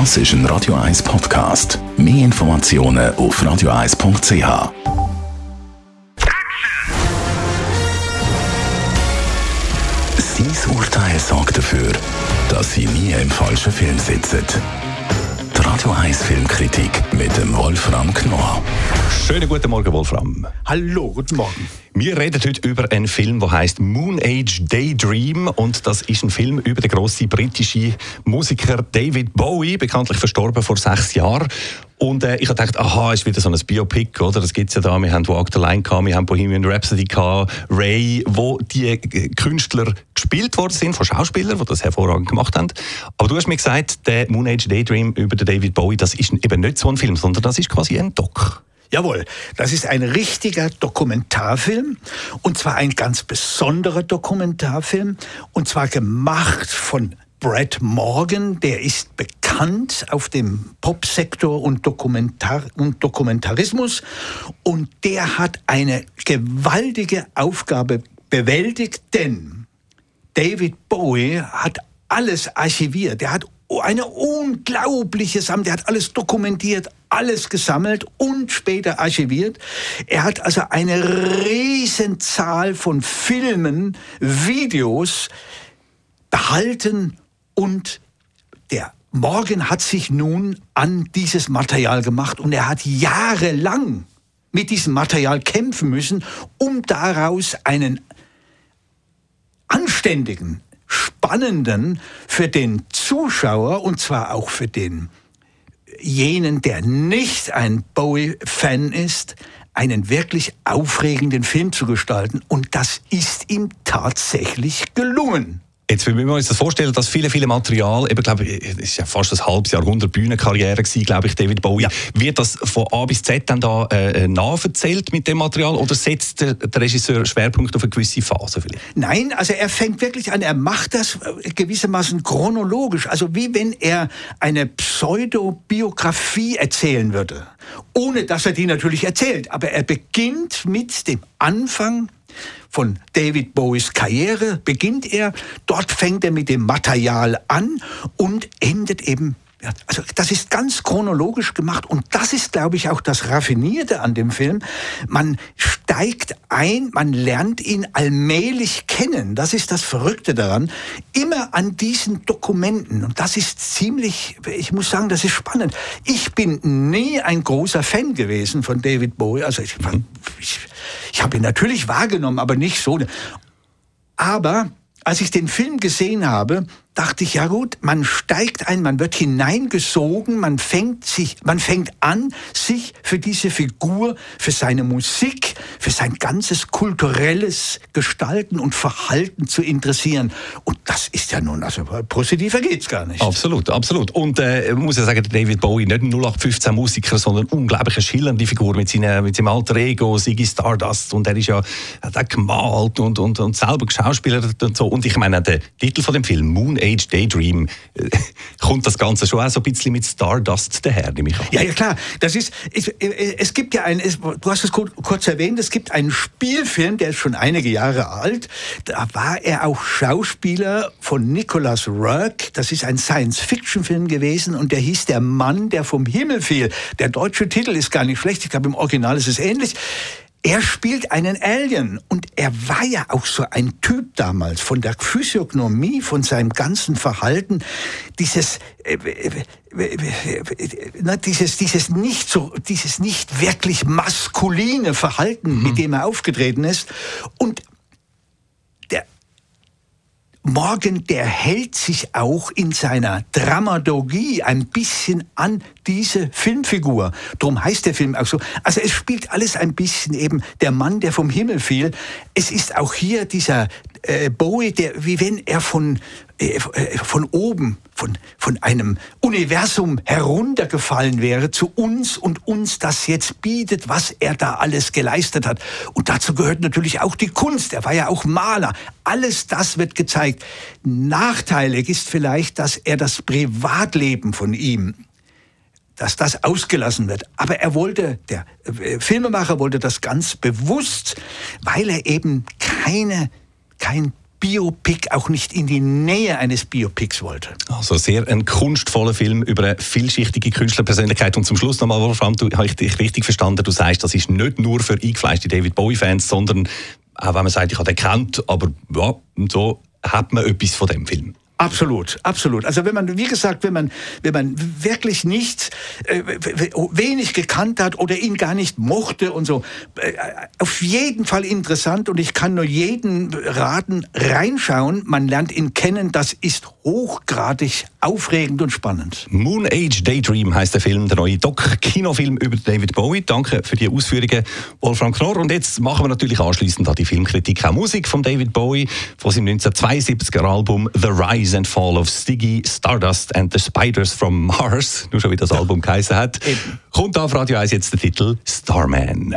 Das ist ein Radio 1 Podcast. Mehr Informationen auf radio1.ch. Sein Urteil sorgt dafür, dass Sie nie im falschen Film sitzen. Die Radio 1 Filmkritik mit dem Wolfram Knorr. Schönen guten Morgen, Wolfram. Hallo, guten Morgen. Wir reden heute über einen Film, der heißt Moon Age Daydream und das ist ein Film über den grossen britischen Musiker David Bowie, bekanntlich verstorben vor sechs Jahren. Und äh, ich gedacht, aha, ist wieder so ein Biopic, oder? Das gibt's ja da. Wir haben Walk the Line gehabt, wir haben Bohemian Rhapsody gehabt, Ray, wo die äh, Künstler gespielt worden sind von Schauspielern, die das hervorragend gemacht haben. Aber du hast mir gesagt, der Moon Age Daydream über David Bowie, das ist eben nicht so ein Film, sondern das ist quasi ein Doc. Jawohl, das ist ein richtiger Dokumentarfilm und zwar ein ganz besonderer Dokumentarfilm und zwar gemacht von Brad Morgan, der ist bekannt auf dem Popsektor und, Dokumentar und Dokumentarismus und der hat eine gewaltige Aufgabe bewältigt, denn David Bowie hat alles archiviert. Er hat eine unglaubliche Sammlung. Der hat alles dokumentiert, alles gesammelt und später archiviert. Er hat also eine Riesenzahl von Filmen, Videos behalten und der Morgan hat sich nun an dieses Material gemacht und er hat jahrelang mit diesem Material kämpfen müssen, um daraus einen anständigen, spannenden für den Zuschauer und zwar auch für den jenen, der nicht ein Bowie-Fan ist, einen wirklich aufregenden Film zu gestalten. Und das ist ihm tatsächlich gelungen. Jetzt müssen wir uns das vorstellen, dass viele, viele Material, eben, glaube ich, es ist ja fast ein halbes Jahrhundert Bühnenkarriere gewesen, glaube ich, David Bowie. Ja. Wird das von A bis Z dann da äh, nacherzählt mit dem Material oder setzt der, der, Regisseur Schwerpunkt auf eine gewisse Phase vielleicht? Nein, also er fängt wirklich an, er macht das äh, gewissermaßen chronologisch, also wie wenn er eine Pseudobiografie erzählen würde, ohne dass er die natürlich erzählt, aber er beginnt mit dem Anfang von David Bowies Karriere beginnt er. Dort fängt er mit dem Material an und endet eben also das ist ganz chronologisch gemacht und das ist, glaube ich, auch das Raffinierte an dem Film. Man steigt ein, man lernt ihn allmählich kennen. Das ist das Verrückte daran. Immer an diesen Dokumenten und das ist ziemlich, ich muss sagen, das ist spannend. Ich bin nie ein großer Fan gewesen von David Bowie. Also ich, ich ich habe ihn natürlich wahrgenommen, aber nicht so. Aber als ich den Film gesehen habe, dachte ich, ja gut, man steigt ein, man wird hineingesogen, man fängt sich, man fängt an, sich für diese Figur, für seine Musik, für sein ganzes kulturelles Gestalten und Verhalten zu interessieren. Und das ist ja nun, also positiver geht's gar nicht. Absolut, absolut. Und äh, ich muss ja sagen, David Bowie, nicht ein 0815 Musiker, sondern unglaublich schillernde Figur mit, seinen, mit seinem alter Ego, Ziggy Stardust. Und er ist ja, hat gemalt und, und, und selber geschauspielert und so. Und ich meine, der Titel von dem Film, Moon Age Daydream, äh, kommt das Ganze schon auch so ein bisschen mit Stardust daher, nehme ich an. Ja, ja, klar. Das ist, es, äh, es gibt ja ein, es, du hast es kurz erwähnt, es gibt einen Spielfilm, der ist schon einige Jahre alt. Da war er auch Schauspieler von Nicholas Rourke. Das ist ein Science-Fiction-Film gewesen und der hieß Der Mann, der vom Himmel fiel. Der deutsche Titel ist gar nicht schlecht. Ich glaube, im Original ist es ähnlich. Er spielt einen Alien und er war ja auch so ein Typ damals von der Physiognomie, von seinem ganzen Verhalten, dieses, äh, äh, äh, dieses, dieses nicht so, dieses nicht wirklich maskuline Verhalten, mhm. mit dem er aufgetreten ist und Morgan, der hält sich auch in seiner Dramaturgie ein bisschen an diese Filmfigur. Drum heißt der Film auch so. Also es spielt alles ein bisschen eben der Mann, der vom Himmel fiel. Es ist auch hier dieser äh, Bowie, der, wie wenn er von, äh, äh, von oben, von, von einem Universum heruntergefallen wäre zu uns und uns das jetzt bietet, was er da alles geleistet hat. Und dazu gehört natürlich auch die Kunst. Er war ja auch Maler. Alles das wird gezeigt. Nachteilig ist vielleicht, dass er das Privatleben von ihm dass das ausgelassen wird. Aber er wollte, der äh, Filmemacher wollte das ganz bewusst, weil er eben keine kein Biopic auch nicht in die Nähe eines Biopics wollte. Also sehr ein kunstvoller Film über eine vielschichtige Künstlerpersönlichkeit. Und zum Schluss nochmal, Wolfram, du habe ich dich richtig verstanden, du sagst, das ist nicht nur für eingefleischte David Bowie-Fans, sondern auch wenn man sagt, ich habe den kennt, aber ja, so hat man etwas von dem Film. Absolut, absolut. Also wenn man, wie gesagt, wenn man, wenn man wirklich nicht, äh, wenig gekannt hat oder ihn gar nicht mochte und so, äh, auf jeden Fall interessant und ich kann nur jeden raten, reinschauen. Man lernt ihn kennen. Das ist hochgradig aufregend und spannend. Moon Age Daydream heißt der Film, der neue Doc-Kinofilm über David Bowie. Danke für die Ausführungen, Wolfram Knorr. Und jetzt machen wir natürlich anschließend an die Filmkritik auch Musik von David Bowie von seinem 1972er Album The Rise Rise and Fall of Stiggy, Stardust and the Spiders from Mars, nur schon wie das Album geheißen hat, kommt auf Radio 1 jetzt der Titel Starman.